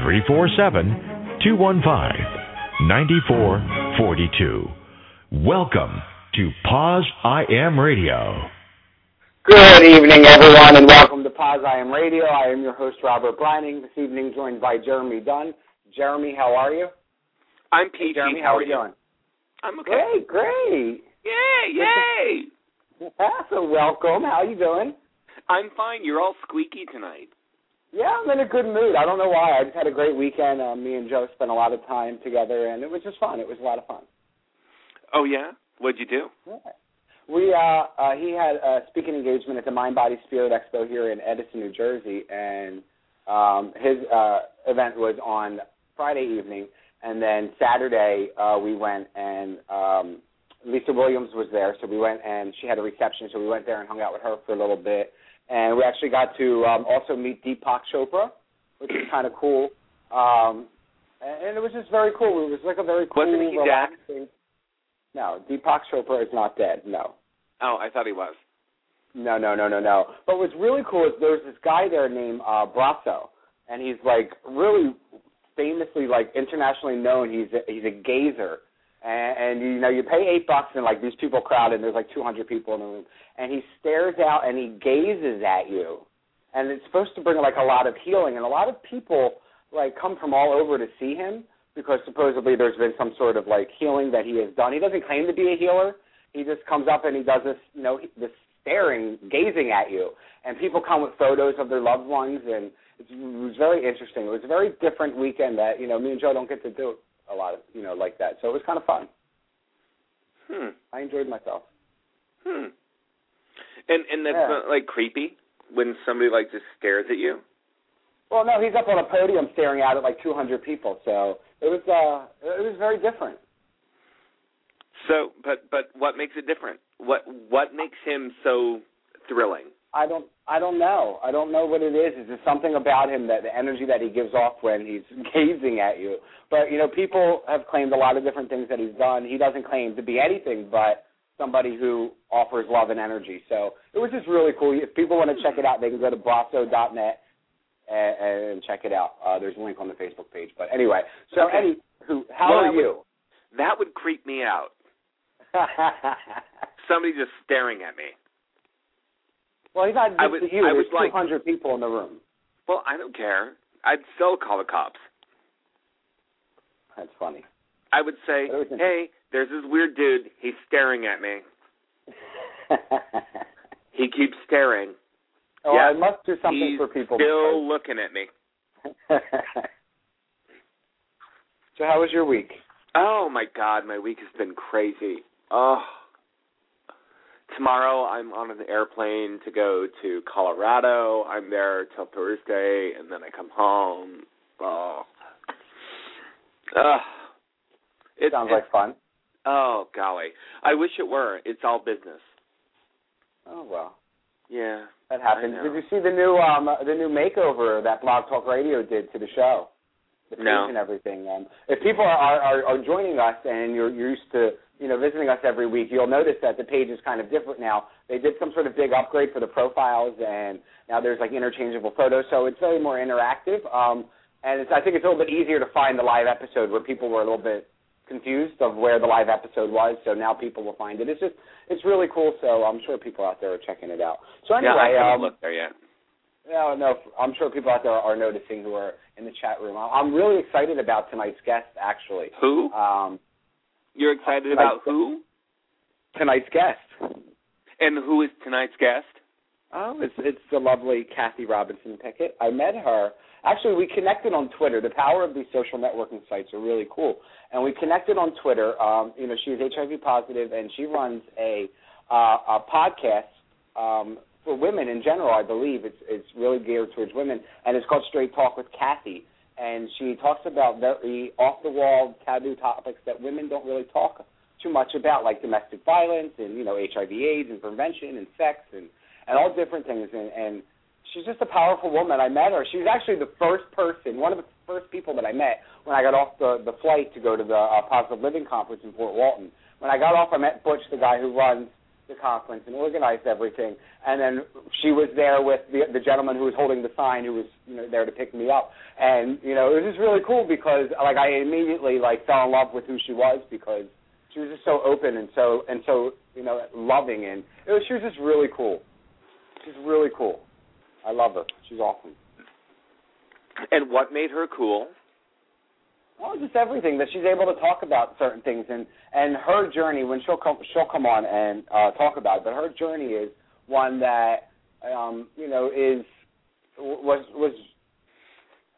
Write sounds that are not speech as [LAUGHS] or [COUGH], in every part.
347 215 9442. Welcome to POZ I AM Radio. Good evening, everyone, and welcome to POZ I AM Radio. I am your host, Robert Breining. This evening, joined by Jeremy Dunn. Jeremy, how are you? I'm Pete. Hey, Jeremy, how are you you doing? I'm okay. Great, great. Yay, yay! [LAUGHS] so welcome. How are you doing? I'm fine. You're all squeaky tonight. Yeah, I'm in a good mood. I don't know why. I just had a great weekend. Um, me and Joe spent a lot of time together, and it was just fun. It was a lot of fun. Oh yeah? What'd you do? Yeah. We uh, uh he had a speaking engagement at the Mind Body Spirit Expo here in Edison, New Jersey, and um his uh event was on Friday evening, and then Saturday uh we went and um Lisa Williams was there, so we went and she had a reception, so we went there and hung out with her for a little bit, and we actually got to um also meet Deepak Chopra, which is kind of cool. Um and it was just very cool. It was like a very cool, Wasn't he dead? relaxing. No, Deepak Chopra is not dead. No. Oh, I thought he was. No, no, no, no, no. But what's really cool is there's this guy there named uh Braco, and he's like really famously like internationally known. He's a, he's a gazer, and, and you know you pay eight bucks and like these people crowd and there's like 200 people in the room, and he stares out and he gazes at you, and it's supposed to bring like a lot of healing, and a lot of people like come from all over to see him because supposedly there's been some sort of like healing that he has done. He doesn't claim to be a healer. He just comes up and he does this, you know, this staring, gazing at you, and people come with photos of their loved ones, and it was very interesting. It was a very different weekend that you know me and Joe don't get to do a lot of, you know, like that. So it was kind of fun. Hmm. I enjoyed myself. Hmm. And and that's Yeah. not like creepy when somebody like just stares at you. Well, no, he's up on a podium staring out at like 200 people, so it was uh, it was very different. So, but but what makes it different? What what makes him so thrilling? I don't I don't know. I don't know what it is. Is there something about him that the energy that he gives off when he's [LAUGHS] gazing at you? But you know, people have claimed a lot of different things that he's done. He doesn't claim to be anything but somebody who offers love and energy. So it was just really cool. If people want to check it out, they can go to braco.net and, and check it out. Uh, there's a link on the Facebook page. But anyway, so Okay. any who how Well, are would- you? That would creep me out. [LAUGHS] Somebody just staring at me. Well, he's not just I you. I There's would like- 200 people in the room. Well, I don't care. I'd still call the cops. That's funny. I would say, "Hey, there's this weird dude. He's staring at me. [LAUGHS] He keeps staring. oh, Yeah. I must do something He's for people. still looking at me." [LAUGHS] so how was your week? Oh my god, my week has been crazy. Oh. Tomorrow I'm on an airplane to go to Colorado. I'm there till Thursday and then I come home. Oh. Ugh. It Sounds it- like fun. Oh golly. I wish it were. It's all business. Oh well, Yeah. that happens. Did you see the new um the new makeover that Blog Talk Radio did to the show? The No. and everything. Um, if people are, are are joining us and you're you're used to you know visiting us every week, you'll notice that the page is kind of different now. They did some sort of big upgrade for the profiles, and now there's like interchangeable photos, so it's very more interactive. Um, and it's, I think it's a little bit easier to find the live episode where people were a little bit confused of where the live episode was. So now people will find it. It's just it's really cool. So I'm sure people out there are checking it out. So yeah, I haven't um, looked there yet. no, no, I'm sure people out there are noticing who are in the chat room. I'm really excited about tonight's guest. Actually, Who? um, You're excited about who? tonight's guest. And who is tonight's guest? Oh, it's it's the lovely Cathy Robinson Pickett. I met her. Actually, we connected on Twitter. The power of these social networking sites are really cool. And we connected on Twitter. Um, you know, she's HIV positive, and she runs a uh, a podcast um, for women in general. I believe it's it's really geared towards women, and it's called Straight Talk with Cathy. And she talks about very off the wall taboo topics that women don't really talk too much about, like domestic violence and you know HIV/AIDS and prevention and sex and and all different things. And, and she's just a powerful woman. I met her. She was actually the first person, one of the first people that I met when I got off the the flight to go to the uh, Positive Living Conference in Fort Walton. When I got off, I met Butch, the guy who runs the conference and organized everything. And then she was there with the the gentleman who was holding the sign, who was you know there to pick me up. And you know it was just really cool because like I immediately like fell in love with who she was because she was just so open and so and so you know loving and it was she was just really cool. She's really cool. I love her. She's awesome. And what made her cool? Well, just everything that she's able to talk about certain things and and her journey when she'll come she'll come on and uh talk about it, but her journey is one that um you know is was was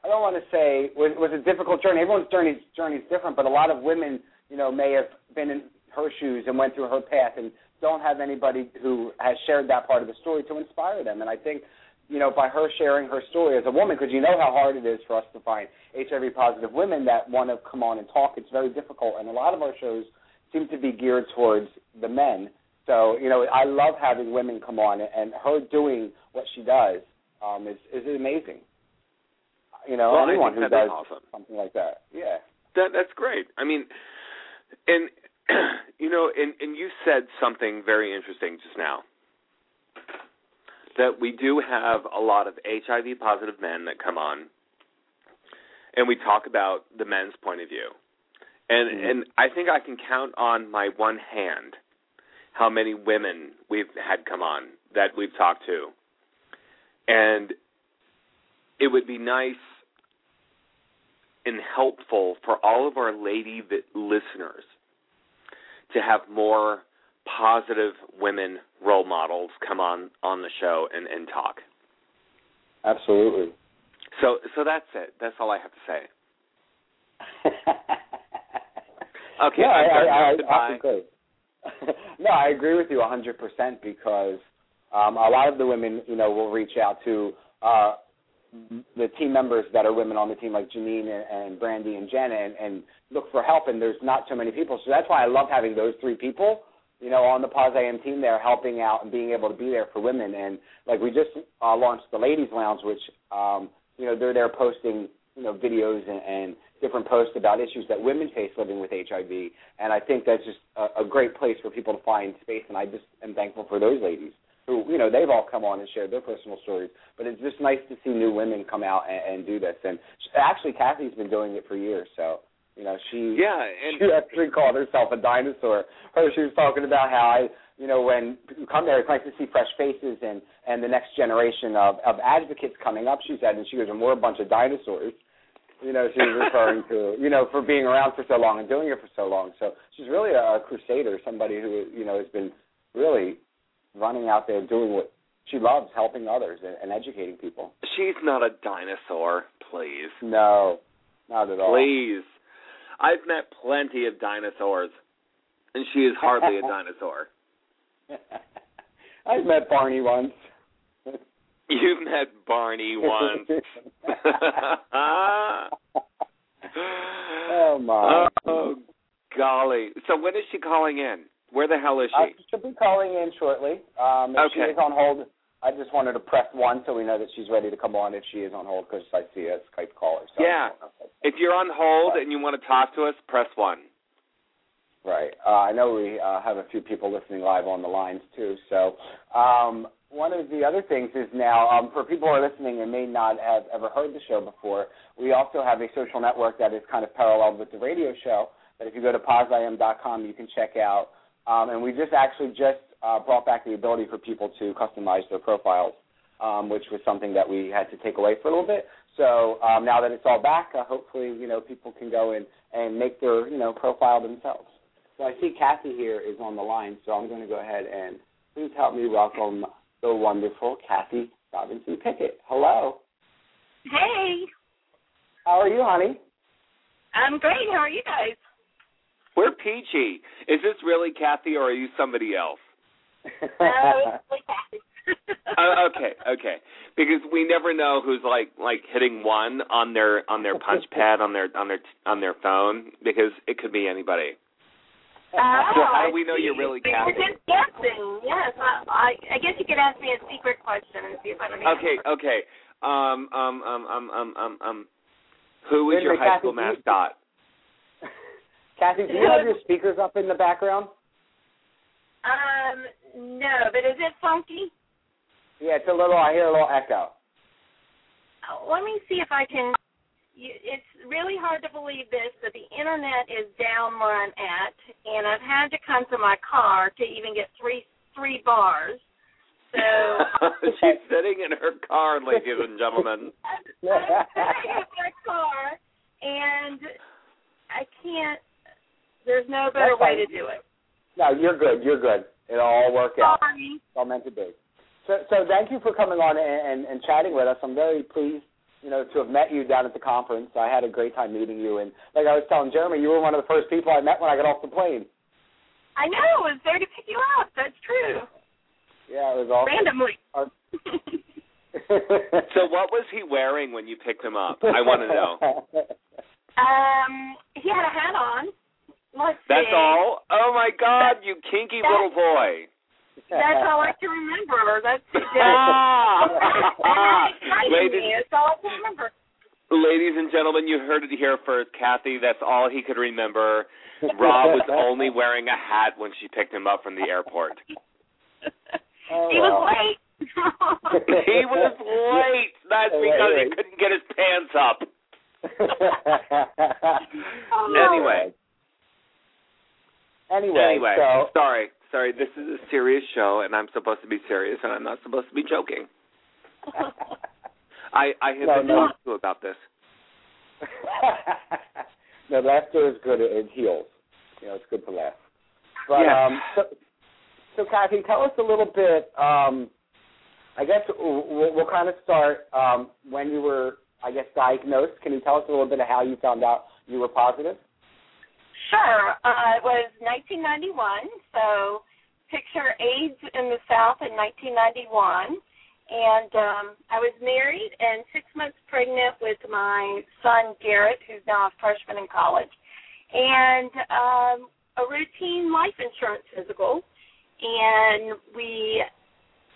I don't want to say was was a difficult journey. Everyone's journey journey is different, but a lot of women you know may have been in her shoes and went through her path and don't have anybody who has shared that part of the story to inspire them. And I think you know, by her sharing her story as a woman, because you know how hard it is for us to find HIV positive women that want to come on and talk. It's very difficult, and a lot of our shows seem to be geared towards the men. So, you know, I love having women come on, and her doing what she does um, is is amazing. You know, well, anyone who does awesome. something like that, yeah, that that's great. I mean, and [CLEARS THROAT] you know, and and you said something very interesting just now that we do have a lot of HIV positive men that come on and we talk about the men's point of view. And mm-hmm. and I think I can count on my one hand how many women we've had come on that we've talked to. And it would be nice and helpful for all of our lady listeners to have more positive women role models come on on the show and, and talk. Absolutely. So so that's it. That's all I have to say. [LAUGHS] okay, no, I, I, I, [LAUGHS] no, I agree with you 100% because um, a lot of the women, you know, will reach out to uh, the team members that are women on the team, like Janine and, and Brandy and Jenna, and, and look for help. And there's not so many people, so that's why I love having those three people you know, on the Pause AM team there, helping out and being able to be there for women. And like we just uh, launched the Ladies Lounge, which um, you know they're there posting you know videos and, and different posts about issues that women face living with HIV. And I think that's just a, a great place for people to find space. And I just am thankful for those ladies who you know they've all come on and shared their personal stories. But it's just nice to see new women come out and, and do this. And actually, Cathy's been doing it for years, so you know, she yeah, and she actually called herself a dinosaur. Her she was talking about how I you know, when you come there, it's nice to see fresh faces and and the next generation of of advocates coming up. She said, and she goes, and we're a bunch of dinosaurs. You know, she was referring to you know for being around for so long and doing it for so long. So she's really a, a crusader, somebody who you know has been really running out there doing what she loves, helping others and, and educating people. She's not a dinosaur, please. No, not at all. Please. I've met plenty of dinosaurs, and she is hardly a [LAUGHS] dinosaur. [LAUGHS] I've met Barney once. [LAUGHS] You've met Barney once. oh my. Oh golly. So when is she calling in? Where the hell is she? Uh, she'll be calling in shortly. Um, okay. she is on hold, I just wanted to press one so we know that she's ready to come on if she is on hold because I see a Skype caller. So yeah. If you're on hold and you want to talk to us, press one. Right. Uh, I know we uh, have a few people listening live on the lines too. So um, one of the other things is now um, for people who are listening and may not have ever heard the show before, we also have a social network that is kind of paralleled with the radio show. That if you go to poziam.com, you can check out. Um, and we just actually just uh, brought back the ability for people to customize their profiles, um, which was something that we had to take away for a little bit. So um, now that it's all back, uh, hopefully you know people can go in and make their you know profile themselves. So I see Cathy here is on the line, so I'm going to go ahead and please help me welcome the wonderful Cathy Robinson Pickett. Hello. Hey. How are you, honey? I'm great. How are you guys? We're peachy. Is this really Cathy, or are you somebody else? No, [LAUGHS] uh, okay, okay. Because we never know who's like like hitting one on their on their punch pad on their on their on their phone because it could be anybody. Oh, how do we know you're see. really You're just guessing. Yes, I, I, I guess you could ask me a secret question and see if I don't answer. Okay, okay. Um um um um um um um who is your high Cathy, school do you- mascot? Cathy, do you have your speakers up in the background? Um, no, but is it funky? Yeah, it's a little. I hear a little echo. Uh, Let me see if I can. It's really hard to believe this, but the internet is down where I'm at, and I've had to come to my car to even get three three bars. So [LAUGHS] She's sitting in her car, ladies and gentlemen. [LAUGHS] I'm sitting in my car, and I can't. There's no better way to do it. No, you're good. You're good. It'll all work out. Sorry. It's all meant to be. So, so thank you for coming on and, and, and chatting with us. I'm very pleased, you know, to have met you down at the conference. I had a great time meeting you, and like I was telling Jeremy, you were one of the first people I met when I got off the plane. I know. It was there to pick you up. That's true. Yeah, it was awesome. Randomly. [LAUGHS] So what was he wearing when you picked him up? I want to know. [LAUGHS] Um, he had a hat on. Let's That's see. all? Oh my god, you kinky little boy. That's all I can remember. That's [LAUGHS] Ah! [LAUGHS] Ladies, me. It's all I can remember. ladies and gentlemen, you heard it here first. Cathy, that's all he could remember. Rob was only wearing a hat when she picked him up from the airport. Oh, [LAUGHS] he was late. he was late. That's because he couldn't get his pants up. Anyway. Anyway, Anyway, so sorry. Sorry, this is a serious show and I'm supposed to be serious and I'm not supposed to be joking. [LAUGHS] I I have No, been no. talked to about this. [LAUGHS] no, laughter is good. It heals. You know, it's good to laugh. But Yeah. um, so, so Cathy, tell us a little bit. Um, I guess we'll, we'll kind of start um, when you were, I guess, diagnosed. Can you tell us a little bit of how you found out you were positive? Sure. Uh, it was 1991, so picture AIDS in the South in 1991. And um, I was married and six months pregnant with my son Garrett, who's now a freshman in college, and um, a routine life insurance physical. And we,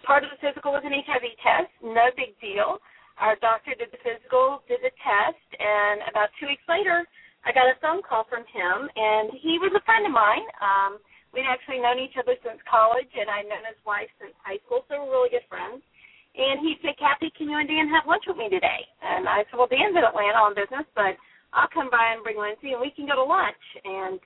part of the physical was an HIV test, no big deal. Our doctor did the physical, did the test, and about two weeks later, I got a phone call from him, and he was a friend of mine. Um, we'd actually known each other since college, and I'd known his wife since high school, so we're really good friends. And he said, Cathy, can you and Dan have lunch with me today? And I said, well, Dan's in Atlanta on business, but I'll come by and bring Lindsay, and we can go to lunch. And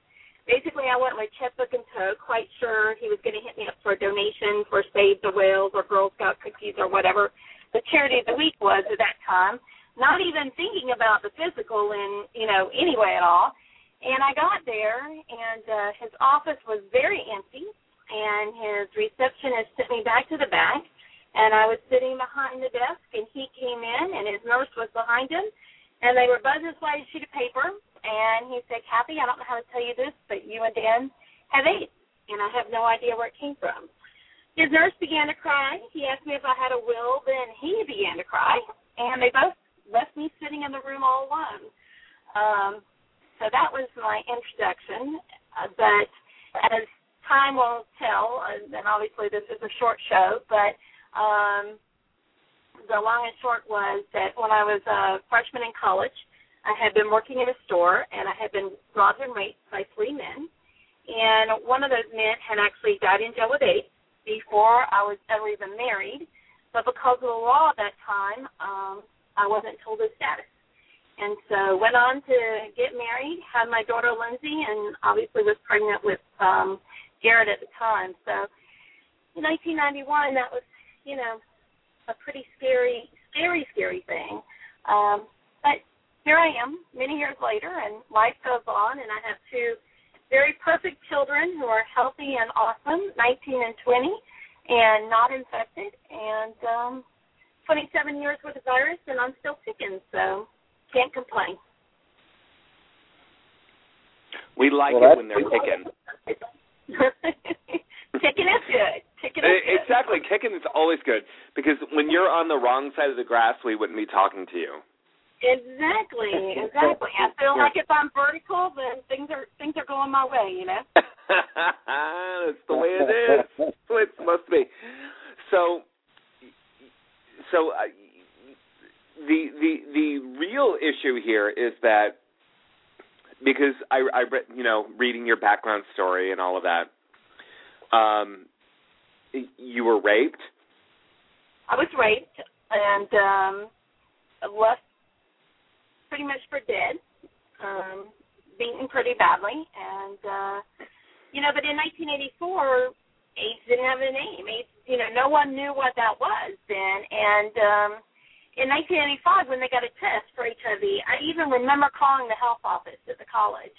basically, I went with checkbook and tow, quite sure he was going to hit me up for a donation for Save the Whales or Girl Scout cookies or whatever the charity of the week was at that time not even thinking about the physical in you know any way at all. And I got there, and uh, his office was very empty, and his receptionist sent me back to the back, and I was sitting behind the desk, and he came in, and his nurse was behind him, and they were buzzing a sheet of paper, and he said, Cathy, I don't know how to tell you this, but you and Dan have AIDS, and I have no idea where it came from. His nurse began to cry. He asked me if I had a will, then he began to cry, and they both left me sitting in the room all alone. Um, so that was my introduction. Uh, but as time will tell, and and obviously this is a short show, but um, the long and short was that when I was a freshman in college, I had been working in a store and I had been robbed and raped by three men. And one of those men had actually died in jail with AIDS before I was ever even married. But because of the law at that time, um, I wasn't told his status. And so went on to get married, had my daughter Lindsay, and obviously was pregnant with um, Garrett at the time. So in 1991, that was, you know, a pretty scary, scary, scary thing. Um, but here I am, many years later, and life goes on, and I have two very perfect children who are healthy and awesome, 19 and 20, and not infected, and um, 27 years with the virus, and I'm still ticking, so can't complain. We like Well, it when they're that's- ticking. [LAUGHS] ticking is good. Kicking is eh, good. Exactly. Kicking is always good because when you're on the wrong side of the grass, we wouldn't be talking to you. Exactly, exactly. I [LAUGHS] feel like if I'm vertical, then things are things are going my way, you know. [LAUGHS] That's the way it is. That's the way it's supposed to be. So, so uh, the the the real issue here is that because I I read you know reading your background story and all of that, um, you were raped. I was raped and um left pretty much for dead, um, beaten pretty badly, and uh, you know. But in 1984, AIDS didn't have a name. AIDS, you know, no one knew what that was then. And um, in 1985, when they got a test for HIV, I even remember calling the health office at the college,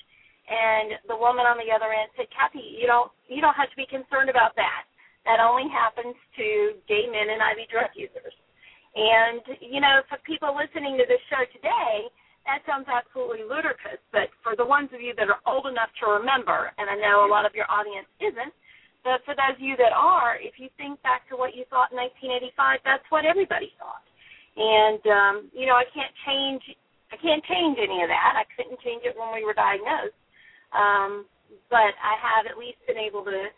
and the woman on the other end said, "Cathy, you don't you don't have to be concerned about that. That only happens to gay men and IV drug users." And you know, for people listening to this show today, that sounds absolutely ludicrous, but for the ones of you that are old enough to remember, and I know a lot of your audience isn't, but for those of you that are, if you think back to what you thought in 1985, that's what everybody thought. And um, you know, I can't change I can't change any of that. I couldn't change it when we were diagnosed. Um, but I have at least been able to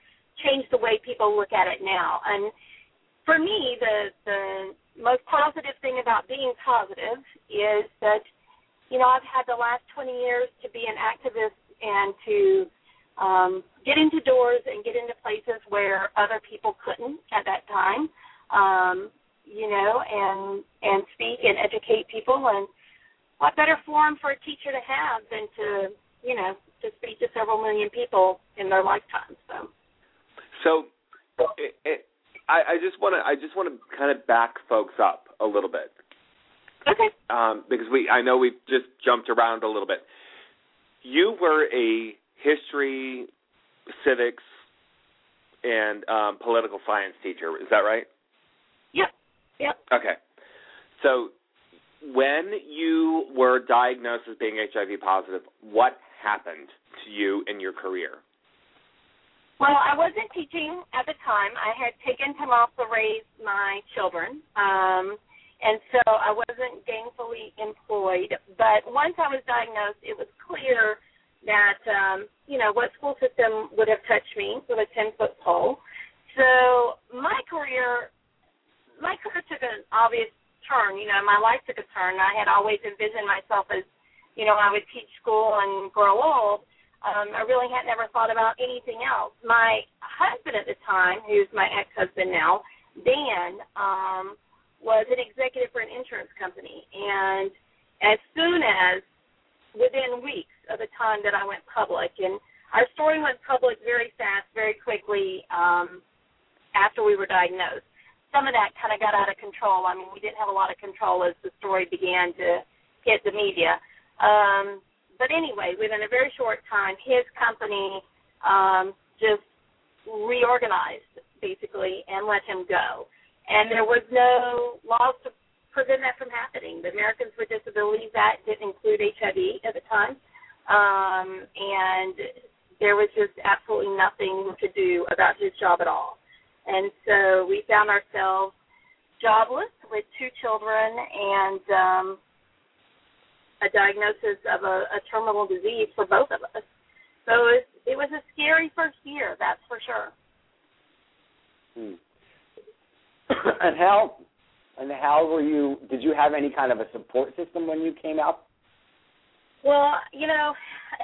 change the way people look at it now. And for me, the the most positive thing about being positive is that you know, I've had the last 20 years to be an activist and to um, get into doors and get into places where other people couldn't at that time. Um, you know, and and speak and educate people. And what better forum for a teacher to have than to, you know, to speak to several million people in their lifetime. So. So, it, it, I, I just want to I just want to kind of back folks up a little bit Okay. Um, because we, I know we've just jumped around a little bit. You were a history, civics, and um, political science teacher. Is that right? Yep. Okay. So, when you were diagnosed as being HIV positive, what happened to you in your career? Well, I wasn't teaching at the time. I had taken time off to raise my children. Um, and so I wasn't gainfully employed. But once I was diagnosed, it was clear that um, you know what school system would have touched me with a ten foot pole. So my career, my career took an obvious turn. You know, my life took a turn. I had always envisioned myself as, you know, I would teach school and grow old. Um, I really had never thought about anything else. My husband at the time, who's my ex-husband now, Dan, um, was an executive for an insurance company. And as soon as within weeks of the time that I went public, and our story went public very fast, very quickly um, after we were diagnosed. Some of that kind of got out of control. I mean, we didn't have a lot of control as the story began to hit the media. Um, but anyway, within a very short time, his company um, just reorganized basically and let him go and there was no laws to prevent that from happening. The Americans with Disabilities Act didn't include HIV at the time, um, and there was just absolutely nothing to do about his job at all. And so we found ourselves jobless with two children and um, a diagnosis of a, a terminal disease for both of us. So it, it was a scary first year, that's for sure. Hmm. [COUGHS] and how and how were you? Did you have any kind of a support system when you came out? Well, you know,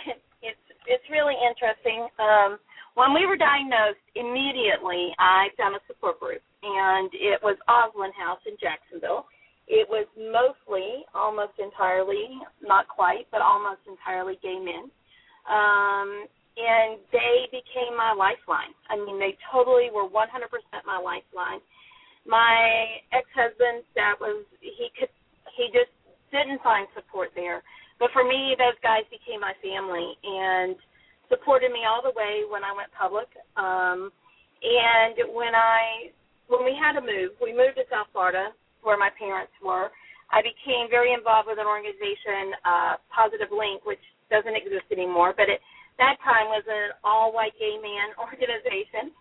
[LAUGHS] it's it's really interesting. Um, when we were diagnosed, immediately I found a support group, and it was Oslin House in Jacksonville. It was mostly, almost entirely, not quite, but almost entirely gay men. Um, and they became my lifeline. I mean, they totally were 100% my lifeline my ex-husband that was he could he just didn't find support there but for me those guys became my family and supported me all the way when i went public. Um and when i when we had to move we moved to south florida where my parents were. I became very involved with an organization uh positive link which doesn't exist anymore but at that time was an all white gay man [LAUGHS] organization.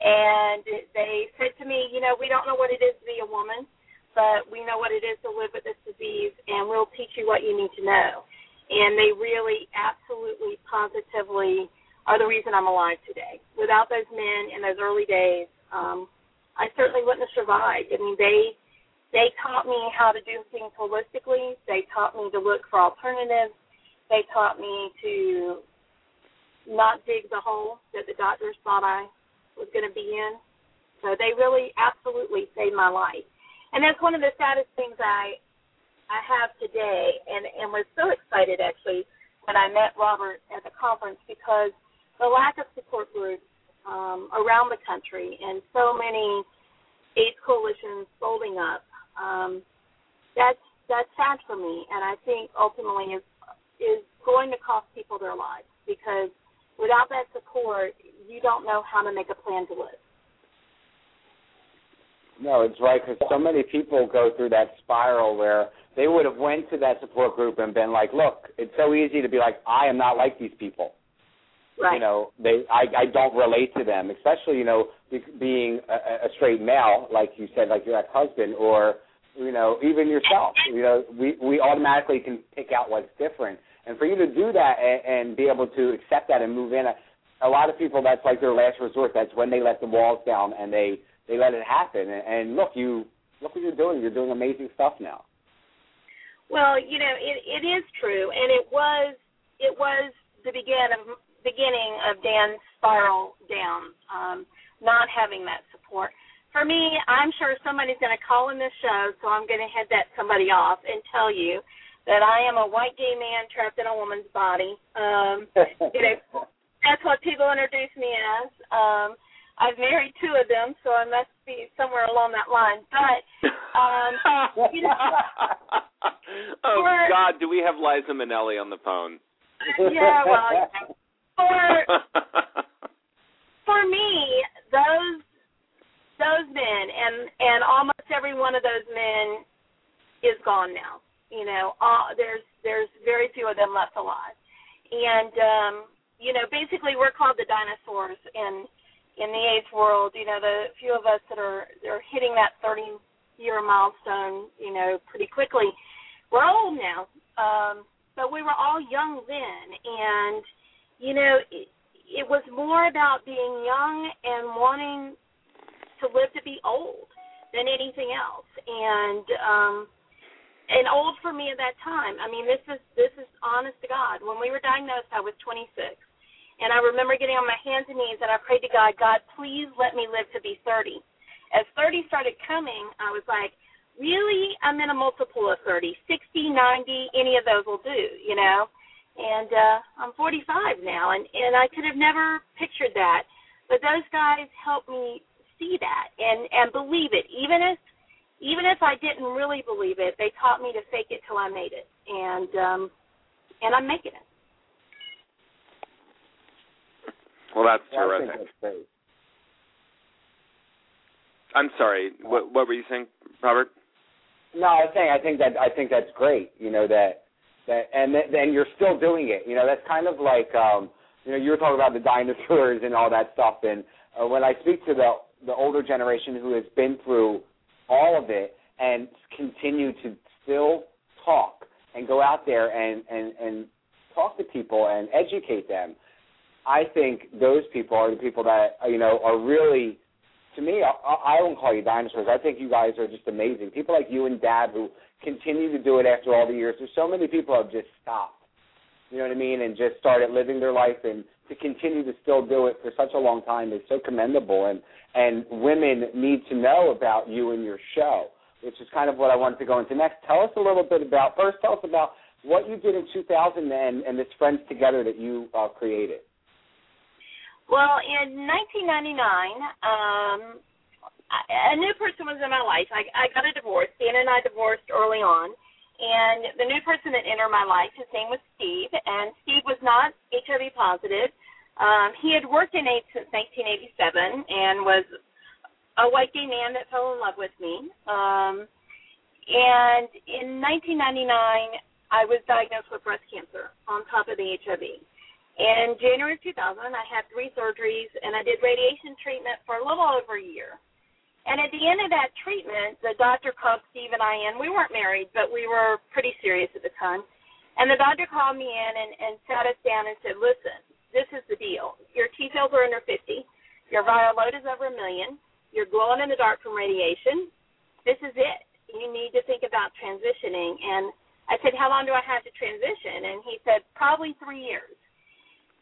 And they said to me, you know, we don't know what it is to be a woman, but we know what it is to live with this disease, and we'll teach you what you need to know. And they really, absolutely, positively are the reason I'm alive today. Without those men in those early days, um, I certainly wouldn't have survived. I mean, they they taught me how to do things holistically. They taught me to look for alternatives. They taught me to not dig the hole that the doctors thought I was going to be in. So they really absolutely saved my life. And that's one of the saddest things I I have today and, and was so excited actually when I met Robert at the conference because the lack of support groups um, around the country and so many AIDS coalitions folding up, um, that's that's sad for me and I think ultimately is is going to cost people their lives because without that support, you don't know how to make a plan to live. No, it's right because so many people go through that spiral where they would have went to that support group and been like, "Look, it's so easy to be like, I am not like these people." Right. You know, they I I don't relate to them, especially you know being a, a straight male, like you said, like your ex-husband, or you know even yourself. You know, we we automatically can pick out what's different. And for you to do that and, and be able to accept that and move in, a, a lot of people that's like their last resort. That's when they let the walls down and they they let it happen. And, and look, you look what you're doing. You're doing amazing stuff now. Well, you know, it it is true, and it was it was the begin of beginning of Dan's spiral down, um, not having that support. For me, I'm sure somebody's going to call in this show, so I'm going to head that somebody off and tell you that I am a white gay man trapped in a woman's body. Um, you know, [LAUGHS] that's what people introduce me as. Um, I've married two of them, so I must be somewhere along that line. But um, [LAUGHS] you know, oh for, God, do we have Liza Minnelli on the phone? Yeah, well, for [LAUGHS] for me, those those men and and almost every one of those men is gone now. You know, uh, there's there's very few of them left alive, and um, you know, basically we're called the dinosaurs in in the AIDS world. You know, the few of us that are they're hitting that 30 year milestone, you know, pretty quickly. We're old now, um, but we were all young then, and you know, it, it was more about being young and wanting to live to be old than anything else, and um, and old for me at that time. I mean, this is this is honest to God. When we were diagnosed, I was 26, and I remember getting on my hands and knees and I prayed to God, God, please let me live to be 30. As 30 started coming, I was like, really? I'm in a multiple of 30, 60, 90, any of those will do, you know. And uh, I'm 45 now, and and I could have never pictured that, but those guys helped me see that and and believe it, even if even if I didn't really believe it, they taught me to fake it till I made it, and um, and I'm making it. Well, that's Well, I think terrific. that's great. I'm sorry. What, what were you saying, Robert? No, I was saying I think that I think that's great. You know that that and th- then you're still doing it. You know that's kind of like um, you know you were talking about the dinosaurs and all that stuff. And uh, when I speak to the the older generation who has been through all of it and continue to still talk and go out there and and and talk to people and educate them, I think those people are the people that you know are really to me, I, I don't call you dinosaurs. I think you guys are just amazing. People like you and Dad who continue to do it after all the years. There's so many people who have just stopped. You know what I mean? And just started living their life and to continue to still do it for such a long time is so commendable and and women need to know about you and your show, which is kind of what I wanted to go into next. Tell us a little bit about first tell us about what you did in 2000 and, and this Friends Together that you uh, created. Well, in 1999, um, a new person was in my life. I, I got a divorce. Dan and I divorced early on, and the new person that entered my life, his name was Steve, and Steve was not HIV positive. Um, he had worked in AIDS since 1987 and was a white gay man that fell in love with me. Um, and in 1999, I was diagnosed with breast cancer on top of the HIV. In January of 2000, I had three surgeries and I did radiation treatment for a little over a year. And at the end of that treatment, the doctor called Steve and I in. We weren't married, but we were pretty serious at the time. And the doctor called me in and, and sat us down and said, Listen, this is the deal. Your T cells are under 50. Your viral load is over a million. You're glowing in the dark from radiation. This is it. You need to think about transitioning. And I said, How long do I have to transition? And he said, Probably three years.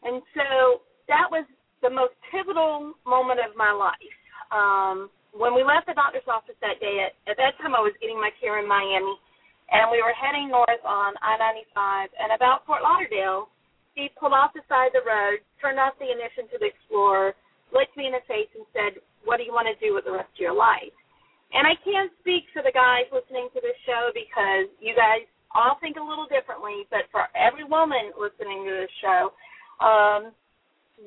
And so that was the most pivotal moment of my life. Um, when we left the doctor's office that day, at, at that time I was getting my care in Miami, and we were heading north on I 95. And about Fort Lauderdale, he pulled off the side of the road, turned off the ignition to the Explorer, looked me in the face, and said, What do you want to do with the rest of your life? And I can't speak for the guys listening to this show because you guys all think a little differently, but for every woman listening to this show, um,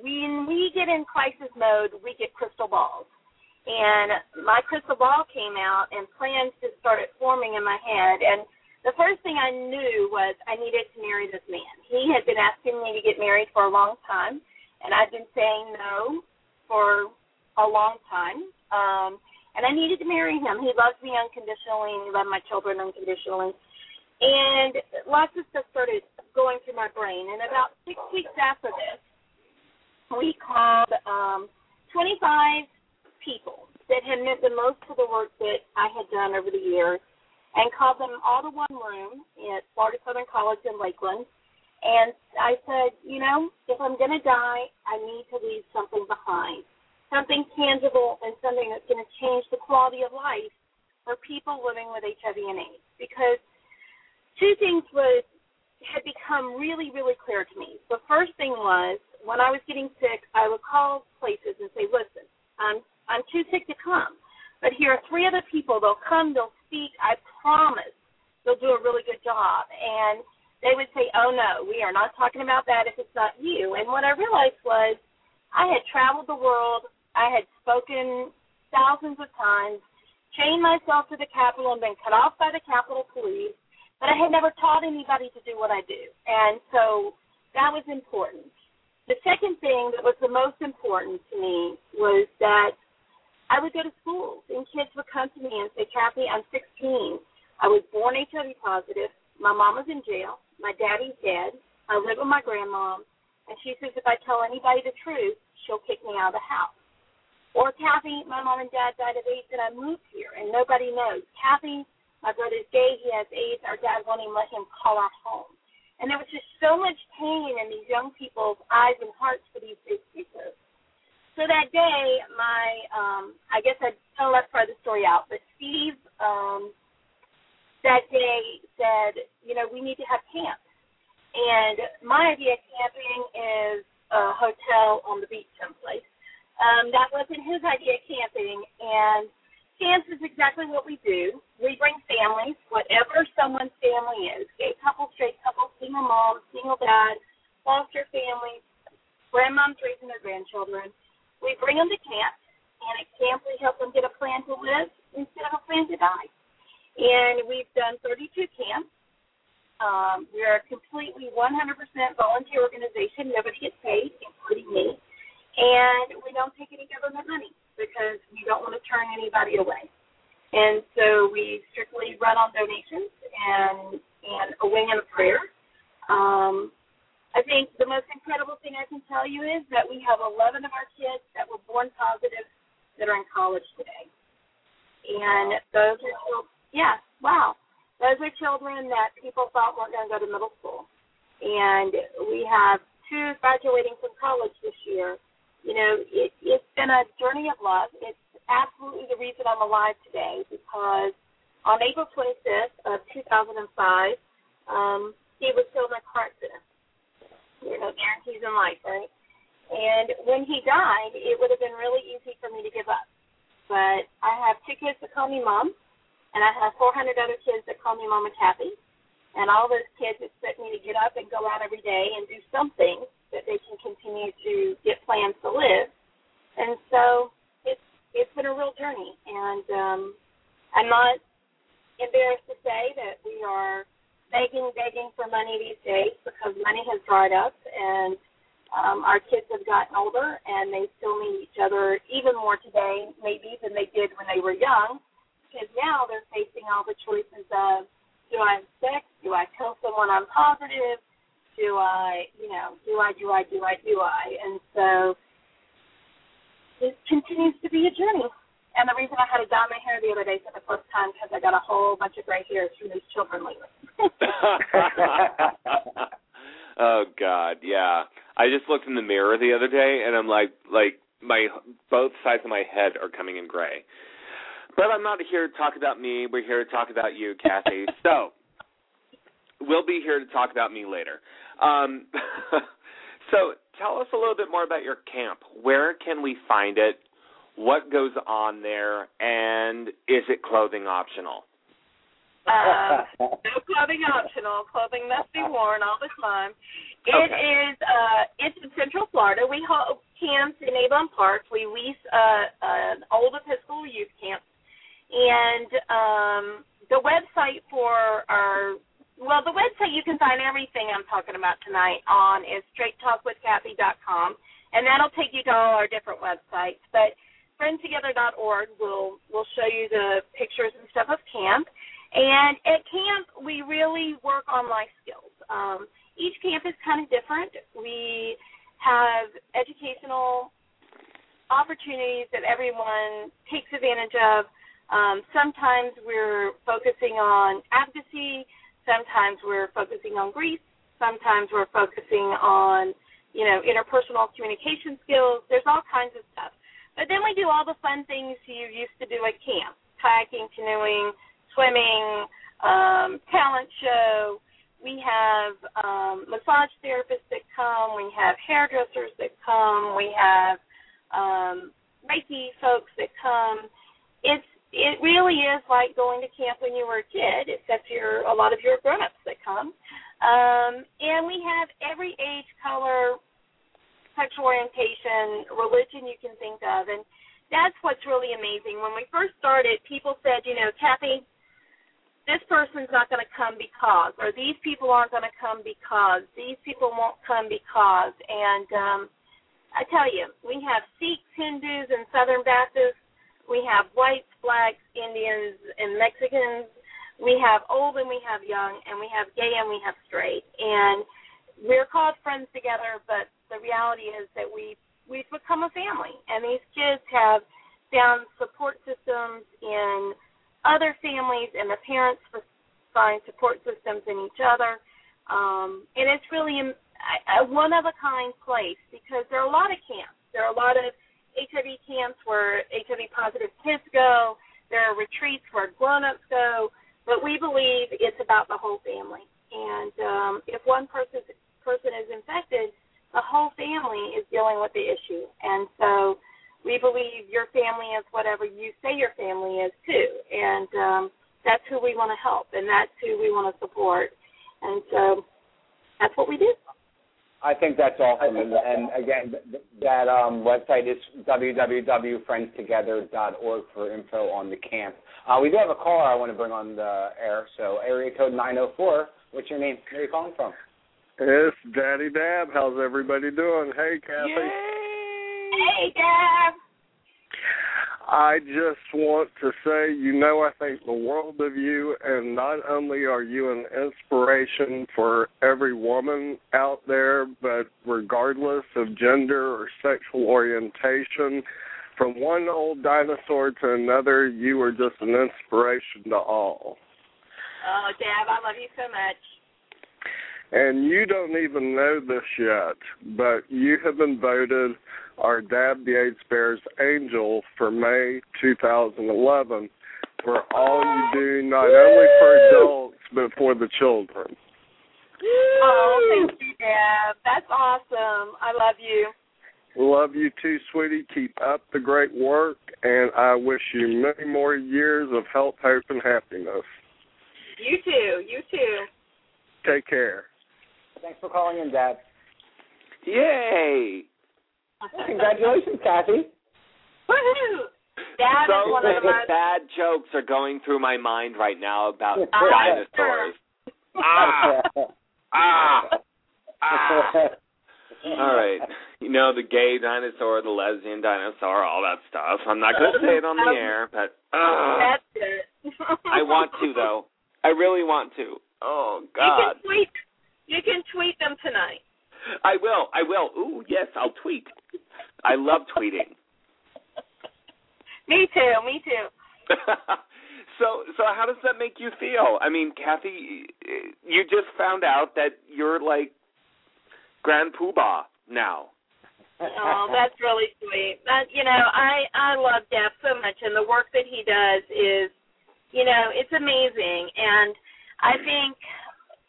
when we get in crisis mode, we get crystal balls. And my crystal ball came out, and plans just started forming in my head. And the first thing I knew was I needed to marry this man. He had been asking me to get married for a long time, and I'd been saying no for a long time. Um, and I needed to marry him. He loves me unconditionally, and he loved my children unconditionally. And lots of stuff started going through my brain. And about six weeks after this, we called um, 25 people that had meant the most to the work that I had done over the years and called them all to one room at Florida Southern College in Lakeland. And I said, you know, if I'm going to die, I need to leave something behind, something tangible and something that's going to change the quality of life for people living with HIV and AIDS. Because two things was had become really, really clear to me. The first thing was when I was getting sick, I would call places and say, "Listen, I'm I'm too sick to come, but here are three other people. They'll come, they'll speak. I promise they'll do a really good job." And they would say, "Oh no, we are not talking about that if it's not you." And what I realized was, I had traveled the world. I had spoken thousands of times, chained myself to the Capitol and been cut off by the Capitol Police but I had never taught anybody to do what I do. And so that was important. The second thing that was the most important to me was that I would go to schools and kids would come to me and say, Cathy, I'm 16. I was born HIV positive. My mom was in jail. My daddy's dead. I live with my grandmom. And she says if I tell anybody the truth, she'll kick me out of the house. Or Cathy, my mom and dad died of AIDS and I moved here and nobody knows. Cathy, my brother's gay, he has AIDS. Our dad won't even let him call our home. And there was just so much pain in these young people's eyes and hearts for these big pieces. So that day, my um, I guess I tell that part of the story out, but Steve um, that day said, you know, we need to have camp. And my idea of camping is a hotel on the beach someplace. Um, that wasn't his idea of camping, and camps is exactly what we do. We bring families, whatever someone's family is, gay couple, straight couple, single mom, single dad, foster families, grandmoms raising their grandchildren. We bring them to camp, and at camp we help them get a plan to live instead of a plan to die. And we've done 32 camps. Um, we're a completely 100% volunteer organization. Nobody gets paid, including me. And we don't take any government money because we don't want to anybody away. And so we strictly run on donations and and a wing and a prayer. Um, I think the most incredible thing I can tell you is that we have 11 of our kids that were born positive that are in college today. And those are, yeah, wow. Those are children that people thought weren't going to go to middle school. And we have two graduating from college this year you know, it, it's been a journey of love. It's absolutely the reason I'm alive today because on April 25th of 2005, um, he was killed in a car accident. You know, guarantees in life, right? And when he died, it would have been really easy for me to give up. But I have two kids that call me mom, and I have 400 other kids that call me Mama Cathy. And all those kids expect me to get up and go out every day and do something that they can continue to get plans to live. And so it's it's been a real journey, and um, I'm not embarrassed to say that we are begging, begging for money these days because money has dried up, and um, our kids have gotten older and they still need each other even more today, maybe than they did when they were young, because now they're facing all the choices of do I have sex? Do I tell someone I'm positive? Do I, you know, do I, do I, do I, do I? And so it continues to be a journey. And the reason I had to dye my hair the other day for the first time because I got a whole bunch of gray hairs from these children lately. [LAUGHS] oh God, yeah. I just looked in the mirror the other day, and I'm like, like my both sides of my head are coming in gray. But I'm not here to talk about me. We're here to talk about you, Cathy. [LAUGHS] so we'll be here to talk about me later. Um, [LAUGHS] so tell us a little bit more about your camp. Where can we find it? What goes on there? And is it clothing optional? Uh, no clothing optional. Clothing must be worn all the time. It Okay. is. Uh, it's in Central Florida. We hold camps in Avon Park. We lease uh, an old Episcopal youth camp, and um, the website for our well, the website you can find everything I'm talking about tonight on is straighttalkwithcathy.com, and that'll take you to all our different websites. But friendstogether.org will will show you the pictures and stuff of camp. And at camp, we really work on life skills. Um, each camp is kind of different. We have educational opportunities that everyone takes advantage of. Um, sometimes we're focusing on advocacy. Sometimes we're focusing on grief. Sometimes we're focusing on, you know, interpersonal communication skills. There's all kinds of stuff. But then we do all the fun things you used to do at camp: kayaking, canoeing, swimming, um, talent show. We have um, massage therapists that come. We have hairdressers that come. We have um, Reiki folks that come. It's it really is like going to camp when you were a kid, except you're a lot of your grown-ups that come. Um, and we have every age, color, sexual orientation, religion you can think of, and that's what's really amazing. When we first started, people said, you know, Cathy, this person's not going to come because, or these people aren't going to come because, these people won't come because, and um, I tell you, we have Sikhs, Hindus, and Southern Baptists. We have whites, blacks, Indians, and Mexicans. We have old and we have young, and we have gay and we have straight. And we're called friends together, but the reality is that we we've become a family, and these kids have found support systems in other families, and the parents find support systems in each other. Um, and it's really a, a one of a kind place because there are a lot of camps. There are a lot of HIV camps where HIV positive kids go. There are retreats where grown ups go. But we believe it's about the whole family. And um, if one person person is infected, the whole family is dealing with the issue. And so we believe your family is whatever you say your family is too. And um, that's who we want to help, and that's who we want to support. And so that's what we do. I think that's awesome. And, and again, th- that um, website is www.friendstogether.org for info on the camp. Uh, we do have a caller I want to bring on the air. So area code 904. What's your name? Where are you calling from? It's Daddy Dab. How's everybody doing? Hey, Cathy. Hey, Dab. I just want to say, you know, I think the world of you, and not only are you an inspiration for every woman out there, but regardless of gender or sexual orientation, from one old dinosaur to another, you are just an inspiration to all. Oh, Dab, I love you so much. And you don't even know this yet, but you have been voted our Dab the AIDS Bears Angel for May 2011 for all you do, not only for adults, but for the children. Oh, thank you, Dab. That's awesome. I love you. Love you too, sweetie. Keep up the great work, and I wish you many more years of health, hope, and happiness. You too. You too. Take care. Thanks for calling in, Dab. Yay! Congratulations, Cathy. Woohoo! Dab so is one of the many bad jokes are going through my mind right now about [LAUGHS] dinosaurs. Ah, ah, ah. All right. You know, the gay dinosaur, the lesbian dinosaur, all that stuff. I'm not going to say it on the air, but uh, That's it. I want to, though. I really want to. Oh, You God. can tweet. You can tweet them tonight. I will. I will. Ooh, yes, I'll tweet. I love tweeting. [LAUGHS] Me too. Me too. [LAUGHS] so, so how does that make you feel? I mean, Cathy, you just found out that you're like Grand Poobah now. Oh, that's really sweet. That you know, I I love Jeff so much, and the work that he does is, you know, it's amazing. And I think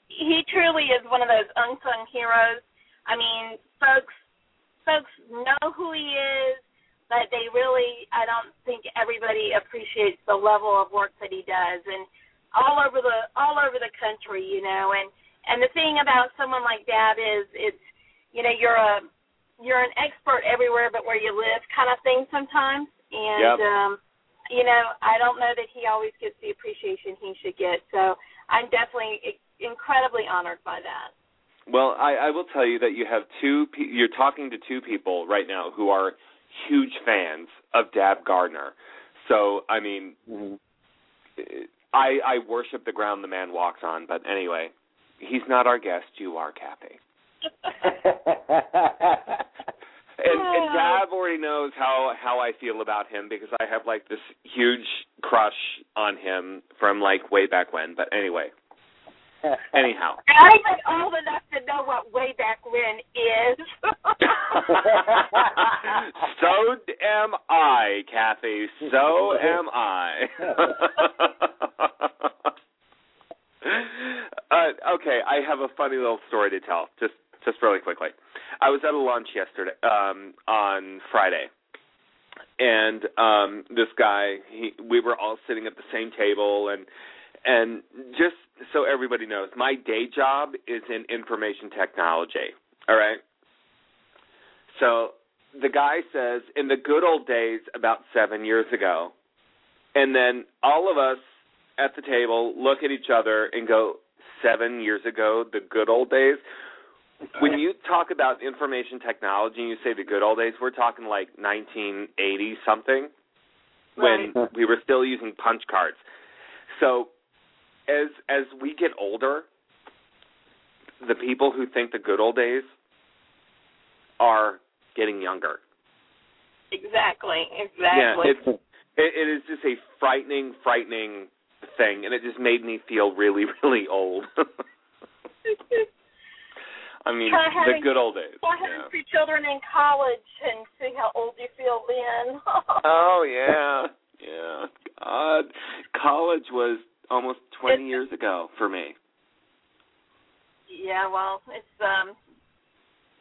he truly is one of those unsung heroes. I mean, folks folks know who he is, but they really I don't think everybody appreciates the level of work that he does, and all over the all over the country, you know. And and the thing about someone like Dab is, it's you know, you're a you're an expert everywhere but where you live kind of thing sometimes and Yep. um you know i don't know that he always gets the appreciation he should get so i'm definitely incredibly honored by that Well, I, I will tell you that you have two. Pe- you're talking to two people right now who are huge fans of Dab Garner. So, I mean. I I worship the ground the man walks on. But anyway, he's not our guest. You are, Cathy. [LAUGHS] And, and. Dab already knows how how I feel about him because I have like this huge crush on him from like way back when. But anyway, [LAUGHS] anyhow. i'm old enough to know what way back when is [LAUGHS] so am I, Cathy. So am I. [LAUGHS] uh, okay, I have a funny little story to tell. Just just really quickly. I was at a lunch yesterday um on Friday. And um this guy, he we were all sitting at the same table and and just so everybody knows, my day job is in information technology. All right? So the guy says, in the good old days, about seven years ago, and then all of us at the table look at each other and go, seven years ago, the good old days. When you talk about information technology and you say the good old days, we're talking like 1980 something when Right. we were still using punch cards. So as as we get older, the people who think the good old days are getting younger. exactly Yeah, exactly it's it, it is just a frightening, frightening thing, and it just made me feel really, [LAUGHS] really old. [LAUGHS] I mean, Try the good old days. Try yeah. having three children in college and see how old you feel then. [LAUGHS] Oh yeah, yeah. God, college was almost twenty years ago for me. Yeah, well, it's um